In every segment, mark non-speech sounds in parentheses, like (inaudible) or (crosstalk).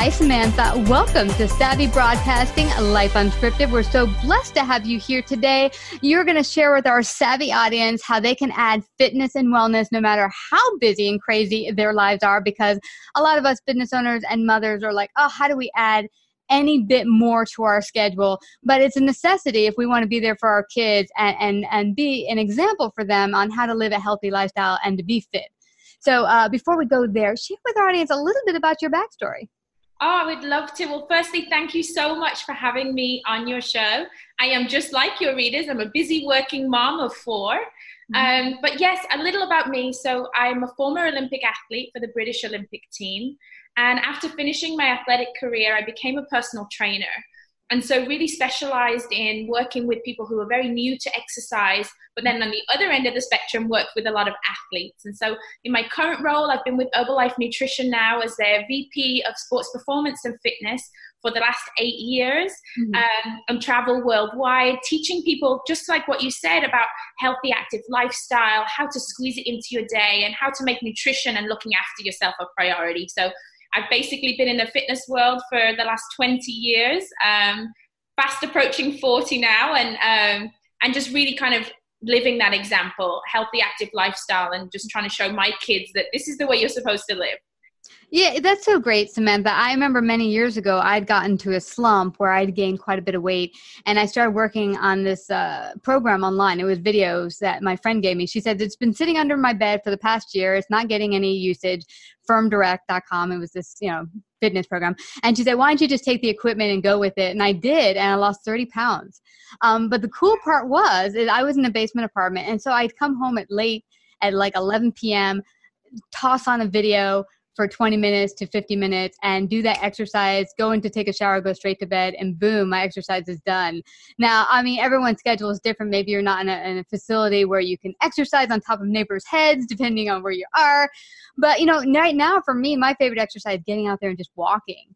Hi, Samantha. Welcome to Savvy Broadcasting Life Unscripted. We're so blessed to have you here today. You're going to share with our savvy audience how they can add fitness and wellness no matter how busy and crazy their lives are, because a lot of us business owners and mothers are like, oh, how do we add any bit more to our schedule but it's a necessity if we want to be there for our kids and, and, and be an example for them on how to live a healthy lifestyle and to be fit so uh, before we go there, share with our audience a little bit about your backstory. Oh, I would love to. Well, firstly, thank you so much for having me on your show. I am just like your readers. I'm a busy working mom of 4 mm-hmm. Um, but yes, a little about me. So I'm a former Olympic athlete for the British Olympic team. And after finishing my athletic career, I became a personal trainer and so really specialized in working with people who are very new to exercise but then on the other end of the spectrum worked with a lot of athletes. And so in my current role i've been with herbalife nutrition now as their vp of sports performance and fitness for the last eight years. Mm-hmm. um, and travel worldwide teaching people just like what you said about healthy active lifestyle how to squeeze it into your day and how to make nutrition and looking after yourself a priority. So I've basically been in the fitness world for the last 20 years, um, fast approaching 40 now, and um, and just really kind of living that example, healthy, active lifestyle, and just trying to show my kids that this is the way you're supposed to live. Yeah, that's so great, Samantha. I remember many years ago, I'd gotten to a slump where I'd gained quite a bit of weight, and I started working on this uh, program online. It was videos that my friend gave me. She said it's been sitting under my bed for the past year. It's not getting any usage. Firmdirect.com. It was this, you know, fitness program, and she said, "Why don't you just take the equipment and go with it?" And I did, and I lost thirty pounds. Um, but the cool part was, is I was in a basement apartment, and so I'd come home at late at like 11 p.m. Toss on a video for 20 minutes to 50 minutes and do that exercise, go in to take a shower, go straight to bed, and boom, my exercise is done. Now, I mean, everyone's schedule is different. Maybe you're not in a, in a facility where you can exercise on top of neighbors' heads, depending on where you are. But, you know, right now for me, my favorite exercise is getting out there and just walking.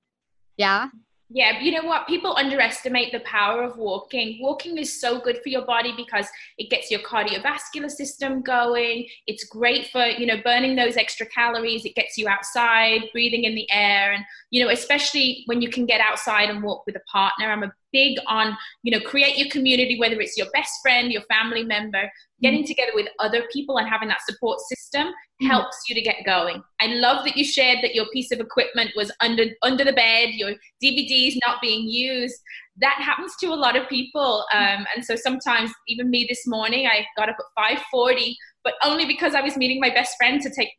Yeah. Yeah, you know what? People underestimate the power of walking. Walking is so good for your body because it gets your cardiovascular system going. It's great for, you know, burning those extra calories. It gets you outside, breathing in the air. And, you know, especially when you can get outside and walk with a partner. I'm a big on, you know, create your community, whether it's your best friend, your family member, getting mm-hmm. together with other people and having that support system mm-hmm. helps you to get going. I love that you shared that your piece of equipment was under under the bed, your DVDs not being used. That happens to a lot of people, um, and so sometimes even me this morning, I got up at 5:40 but only because I was meeting my best friend to take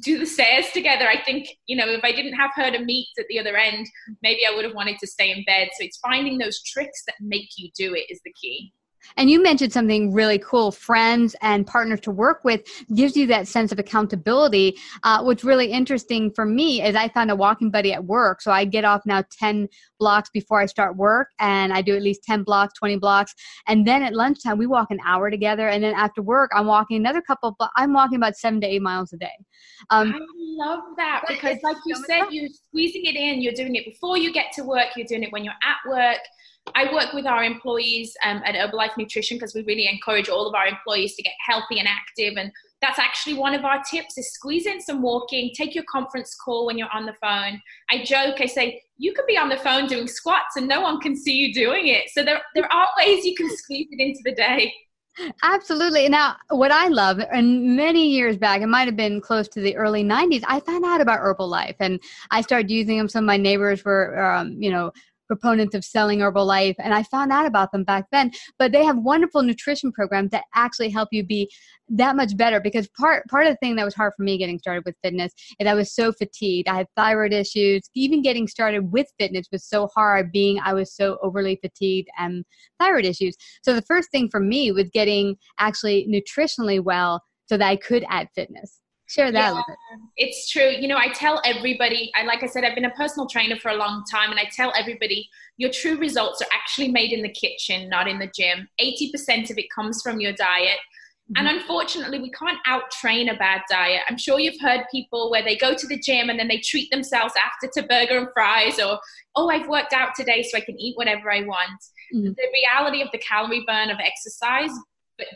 do the stairs together. I think you know if I didn't have her to meet at the other end, maybe I would have wanted to stay in bed. So it's finding those tricks that make you do it is the key. And you mentioned something really cool friends and partners to work with gives you that sense of accountability. Uh, what's really interesting for me is I found a walking buddy at work. So I get off now 10 blocks before I start work, and I do at least 10 blocks, 20 blocks. And then at lunchtime, we walk an hour together. And then after work, I'm walking another couple, but I'm walking about seven to eight miles a day. Um, I love that because, like you said, you're squeezing it in, you're doing it before you get to work, you're doing it when you're at work I work with our employees um, at Herbalife Nutrition because we really encourage all of our employees to get healthy and active. And that's actually one of our tips is squeeze in some walking, take your conference call when you're on the phone. I joke, I say, you could be on the phone doing squats and no one can see you doing it. So there, there are ways you can squeeze it into the day. Absolutely. Now, what I love, and many years back, it might have been close to the early 90s, I found out about Herbalife and I started using them. Some of my neighbors were, um, you know, proponents of selling Herbalife, and I found out about them back then. But they have wonderful nutrition programs that actually help you be that much better. Because part part of the thing that was hard for me getting started with fitness is I was so fatigued. I had thyroid issues. Even getting started with fitness was so hard, being I was so overly fatigued and thyroid issues. So the first thing for me was getting actually nutritionally well so that I could add fitness share that yeah, it's true. You know i tell everybody i like i said i've been a personal trainer for a long time and i tell everybody your true results are actually made in the kitchen not in the gym. 80% of it comes from your diet. Mm-hmm. and unfortunately we can't out train a bad diet. I'm sure you've heard people where they go to the gym and then they treat themselves after to burger and fries or oh i've worked out today so i can eat whatever i want. Mm-hmm. the reality of the calorie burn of exercise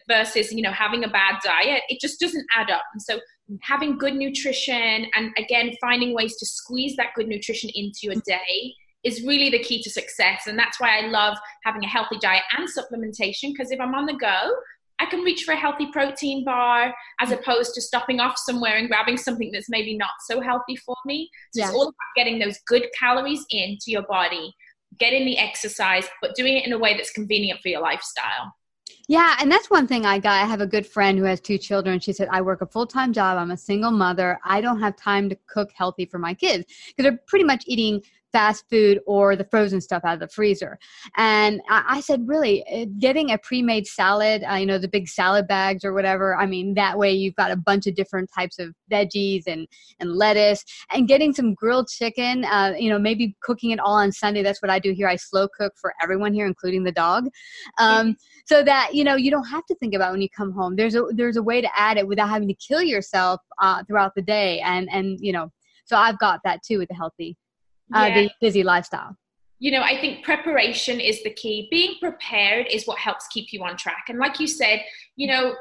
versus you know having a bad diet it just doesn't add up. And so having good nutrition and again finding ways to squeeze that good nutrition into your day is really the key to success and that's why i love having a healthy diet and supplementation because if i'm on the go I can reach for a healthy protein bar as mm. opposed to stopping off somewhere and grabbing something that's maybe not so healthy for me. So yeah. it's all about getting those good calories into your body, getting the exercise, but doing it in a way that's convenient for your lifestyle. Yeah, and that's one thing I got. I have a good friend who has two children. She said, I work a full time job. I'm a single mother. I don't have time to cook healthy for my kids because they're pretty much eating fast food or the frozen stuff out of the freezer. And I, I said, really, eh, getting a pre made salad, uh, you know, the big salad bags or whatever, I mean, that way you've got a bunch of different types of veggies and, and lettuce, and getting some grilled chicken, uh, you know, maybe cooking it all on Sunday. That's what I do here. I slow cook for everyone here, including the dog. Um, so that, you know, you don't have to think about when you come home. There's a, there's a way to add it without having to kill yourself uh, throughout the day. And, and, you know, so I've got that too with the healthy uh, yeah. the busy lifestyle? You know, I think preparation is the key. Being prepared is what helps keep you on track. And like you said, you know,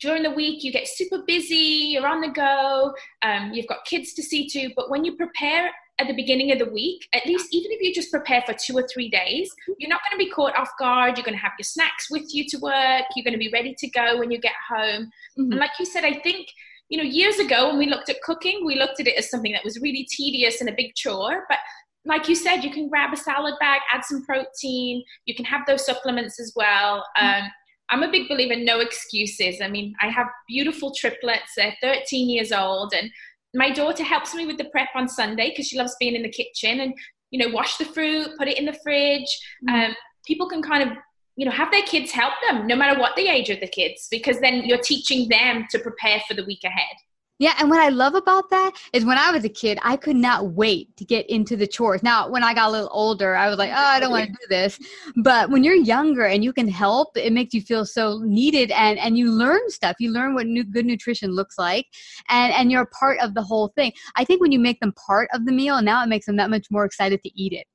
during the week you get super busy, you're on the go, um, you've got kids to see to, but when you prepare at the beginning of the week, at least even if you just prepare for two or three days, you're not going to be caught off guard. You're going to have your snacks with you to work. You're going to be ready to go when you get home. Mm-hmm. And like you said, I think you know, years ago when we looked at cooking, we looked at it as something that was really tedious and a big chore. But like you said, you can grab a salad bag, add some protein. You can have those supplements as well. Um, I'm a big believer in no excuses. I mean, I have beautiful triplets. They're 13 years old, and my daughter helps me with the prep on Sunday because she loves being in the kitchen and you know wash the fruit, put it in the fridge. Mm. Um, people can kind of you know have their kids help them no matter what the age of the kids because then you're teaching them to prepare for the week ahead yeah, and what I love about that is when I was a kid, I could not wait to get into the chores. Now, when I got a little older, I was like, oh, I don't want to do this. But when you're younger and you can help, it makes you feel so needed and, and you learn stuff. You learn what new, good nutrition looks like and, and you're a part of the whole thing. I think when you make them part of the meal, now it makes them that much more excited to eat it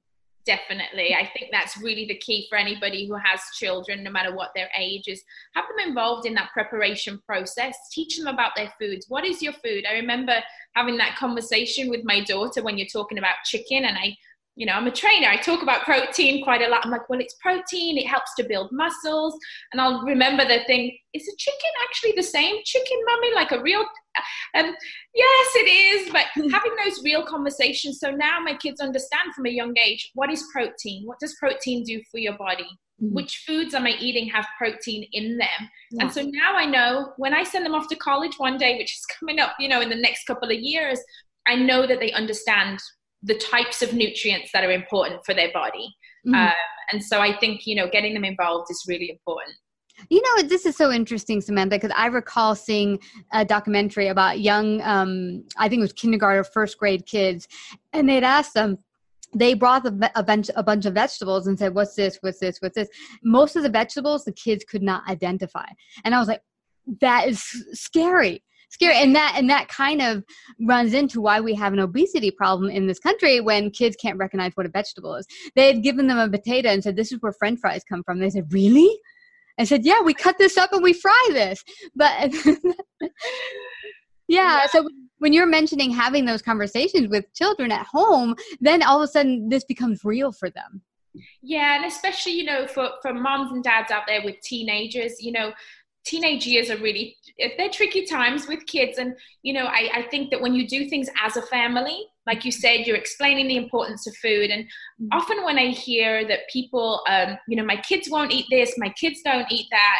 definitely. I think that's really the key for anybody who has children no matter what their age is. Have them involved in that preparation process. Teach them about their foods. What is your food? I remember having that conversation with my daughter when you're talking about chicken and i you know, I'm a trainer. I talk about protein quite a lot. I'm like, well, it's protein. It helps to build muscles. And I'll remember the thing, is a chicken actually the same chicken, mummy? Like a real, um, yes, it is. But hmm. having those real conversations. So now my kids understand from a young age, what is protein? What does protein do for your body? Mm-hmm. Which foods am I eating have protein in them? Yeah. And so now I know when I send them off to college one day, which is coming up, you know, in the next couple of years, I know that they understand the types of nutrients that are important for their body. Mm-hmm. Um, and so I think, you know, getting them involved is really important. You know, this is so interesting, Samantha, because I recall seeing a documentary about young, um, I think it was kindergarten or first grade kids, and they'd asked them, they brought a, bunch, a bunch of vegetables and said, What's this? What's this? What's this? Most of the vegetables the kids could not identify. And I was like, That is scary scary. And that and that kind of runs into why we have an obesity problem in this country when kids can't recognize what a vegetable is. They had given them a potato and said this is where french fries come from. They said really? I said yeah we cut this up and we fry this. But (laughs) yeah, yeah. so when you're mentioning having those conversations with children at home then all of a sudden this becomes real for them. Yeah and especially you know for for moms and dads out there with teenagers you know teenage years are really they're tricky times with kids and you know I, I, think that when you do things as a family like you said you're explaining the importance of food and mm-hmm. often when i hear that people um, you know my kids won't eat this my kids don't eat that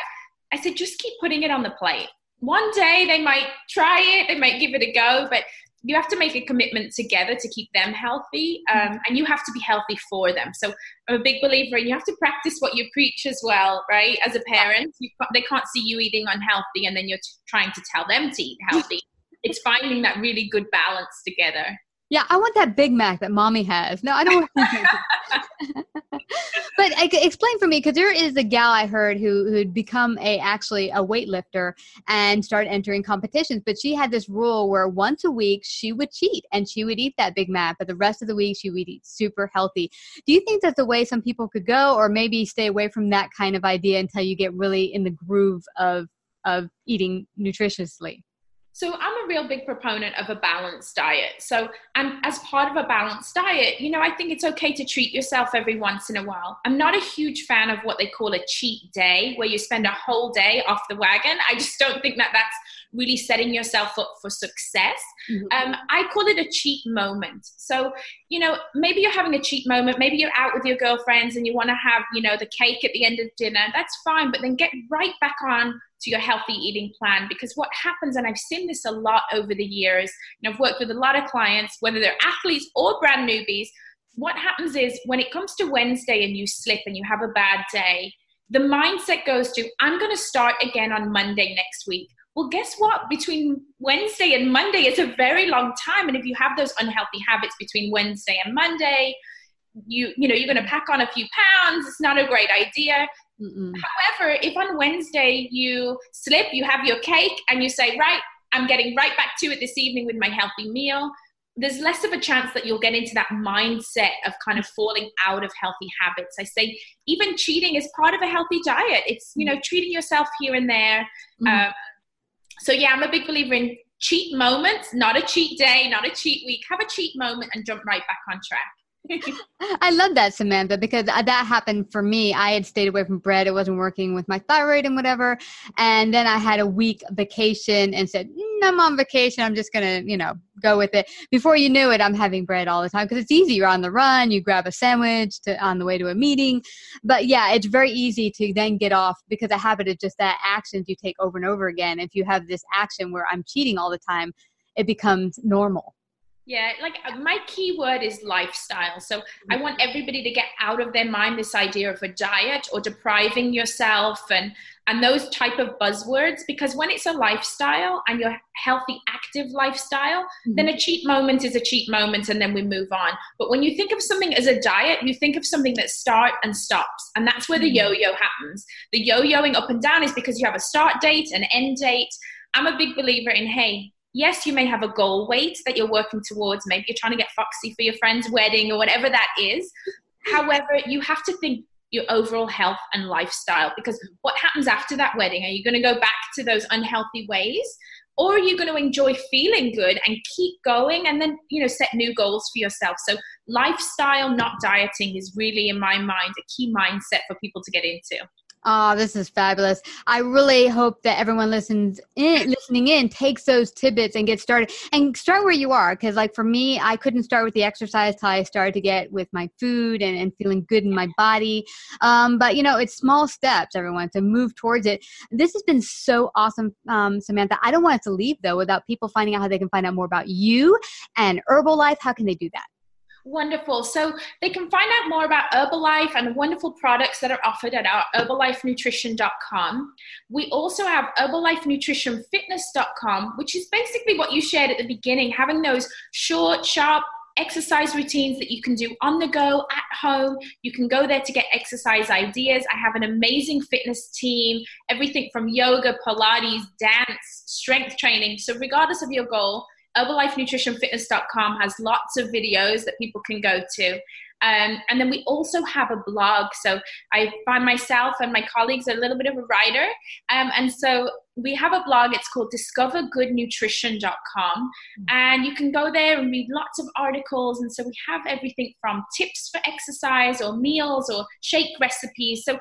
i said just keep putting it on the plate one day they might try it they might give it a go but you have to make a commitment together to keep them healthy um, and you have to be healthy for them. So i'm a big believer and you have to practice what you preach as well right? As a parent you, they can't see you eating unhealthy and then you're t- trying to tell them to eat healthy. (laughs) It's finding that really good balance together Yeah, I want that Big Mac that mommy has. No, I don't want (laughs) But explain for me because there is a gal I heard who who'd become a actually a weightlifter and started entering competitions. But she had this rule where once a week she would cheat and she would eat that Big Mac, but the rest of the week she would eat super healthy. Do you think that's the way some people could go, or maybe stay away from that kind of idea until you get really in the groove of of eating nutritiously? So I'm a real big proponent of a balanced diet. So and as part of a balanced diet, you know, I think it's okay to treat yourself every once in a while. I'm not a huge fan of what they call a cheat day where you spend a whole day off the wagon. I just don't think that that's really setting yourself up for success. Mm-hmm. Um, I call it a cheat moment. So, you know, maybe you're having a cheat moment. Maybe you're out with your girlfriends and you want to have, you know, the cake at the end of dinner. That's fine. But then get right back on to your healthy eating plan because what happens and i've seen this a lot over the years and i've worked with a lot of clients whether they're athletes or brand newbies what happens is when it comes to wednesday and you slip and you have a bad day the mindset goes to i'm going to start again on monday next week well, guess what? Between Wednesday and Monday is a very long time. And if you have those unhealthy habits between Wednesday and Monday, you you know you're going to pack on a few pounds. It's not a great idea. Mm-mm. However, if on Wednesday you slip, you have your cake, and you say, right, I'm getting right back to it this evening with my healthy meal. There's less of a chance that you'll get into that mindset of kind of falling out of healthy habits. I say even cheating is part of a healthy diet. It's you know treating yourself here and there. Mm-hmm. Um, so yeah, I'm a big believer in cheat moments, not a cheat day, not a cheat week. Have a cheat moment and jump right back on track. (laughs) I love that, Samantha, because that happened for me. I had stayed away from bread. It wasn't working with my thyroid and whatever. And then I had a week vacation and said, mm, I'm on vacation. I'm just going to, you know, go with it. Before you knew it, I'm having bread all the time because it's easy. You're on the run, you grab a sandwich to, on the way to a meeting. But yeah, it's very easy to then get off because a habit is just that actions you take over and over again. If you have this action where I'm cheating all the time, it becomes normal. Yeah, like uh, my key word is lifestyle. So I mm-hmm. want everybody to get out of their mind this idea of a diet or depriving yourself and and those type of buzzwords because when it's a lifestyle and your healthy active lifestyle mm-hmm. then a cheat moment is a cheat moment and then we move on but when you think of something as a diet you think of something that start and stops and that's where the mm-hmm. yo-yo happens the yo-yoing up and down is because you have a start date an end date i'm a big believer in hey yes, you may have a goal weight that you're working towards. Maybe you're trying to get foxy for your friend's wedding or whatever that is. However, you have to think your overall health and lifestyle because what happens after that wedding? Are you going to go back to those unhealthy ways? Or are you going to enjoy feeling good and keep going and then, you know, set new goals for yourself? So, lifestyle, not dieting, is really, in my mind, a key mindset for people to get into. Oh, this is fabulous. I really hope that everyone listens in, listening in takes those tidbits and get started and start where you are. Cause like for me, I couldn't start with the exercise till I started to get with my food and, and feeling good in my body. Um, but you know, it's small steps, everyone, to move towards it. This has been so awesome, um, Samantha. I don't want it to leave though without people finding out how they can find out more about you and Herbalife. How can they do that? Wonderful. So they can find out more about Herbalife and the wonderful products that are offered at our herbalifenutrition.com. We also have herbalifenutritionfitness.com, which is basically what you shared at the beginning, having those short, sharp exercise routines that you can do on the go at home. You can go there to get exercise ideas. I have an amazing fitness team, everything from yoga, Pilates, dance, strength training. So, regardless of your goal, herbalifenutritionfitness.com has lots of videos that people can go to. Um, and then we also have a blog. So I find myself and my colleagues a little bit of a writer. Um, and so we have a blog. It's called discovergoodnutrition.com. And you can go there and read lots of articles. And so we have everything from tips for exercise or meals or shake recipes. So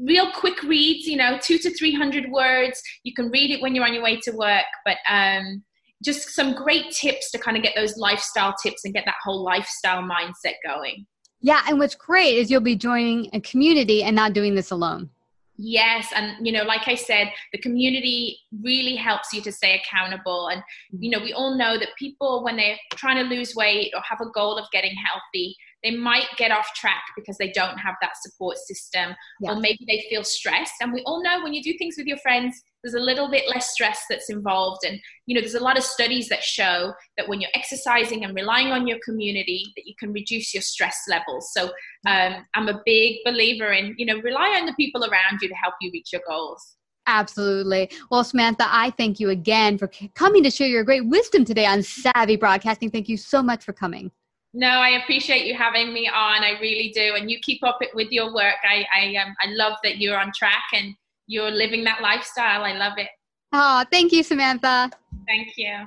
real quick reads, you know, two to 300 words. You can read it when you're on your way to work. But um, just some great tips to kind of get those lifestyle tips and get that whole lifestyle mindset going. Yeah, and what's great is you'll be joining a community and not doing this alone. Yes, and you know, like I said, the community really helps you to stay accountable. And you know, we all know that people when they're trying to lose weight or have a goal of getting healthy, they might get off track because they don't have that support system yeah. or maybe they feel stressed and we all know when you do things with your friends there's a little bit less stress that's involved and you know there's a lot of studies that show that when you're exercising and relying on your community that you can reduce your stress levels so um, i'm a big believer in you know rely on the people around you to help you reach your goals Absolutely. Well, Samantha, I thank you again for coming to share your great wisdom today on Savvy Broadcasting. Thank you so much for coming. No, I appreciate you having me on. I really do, and you keep up with your work. I I um, I love that you're on track and you're living that lifestyle. I love it. Oh, thank you, Samantha. Thank you.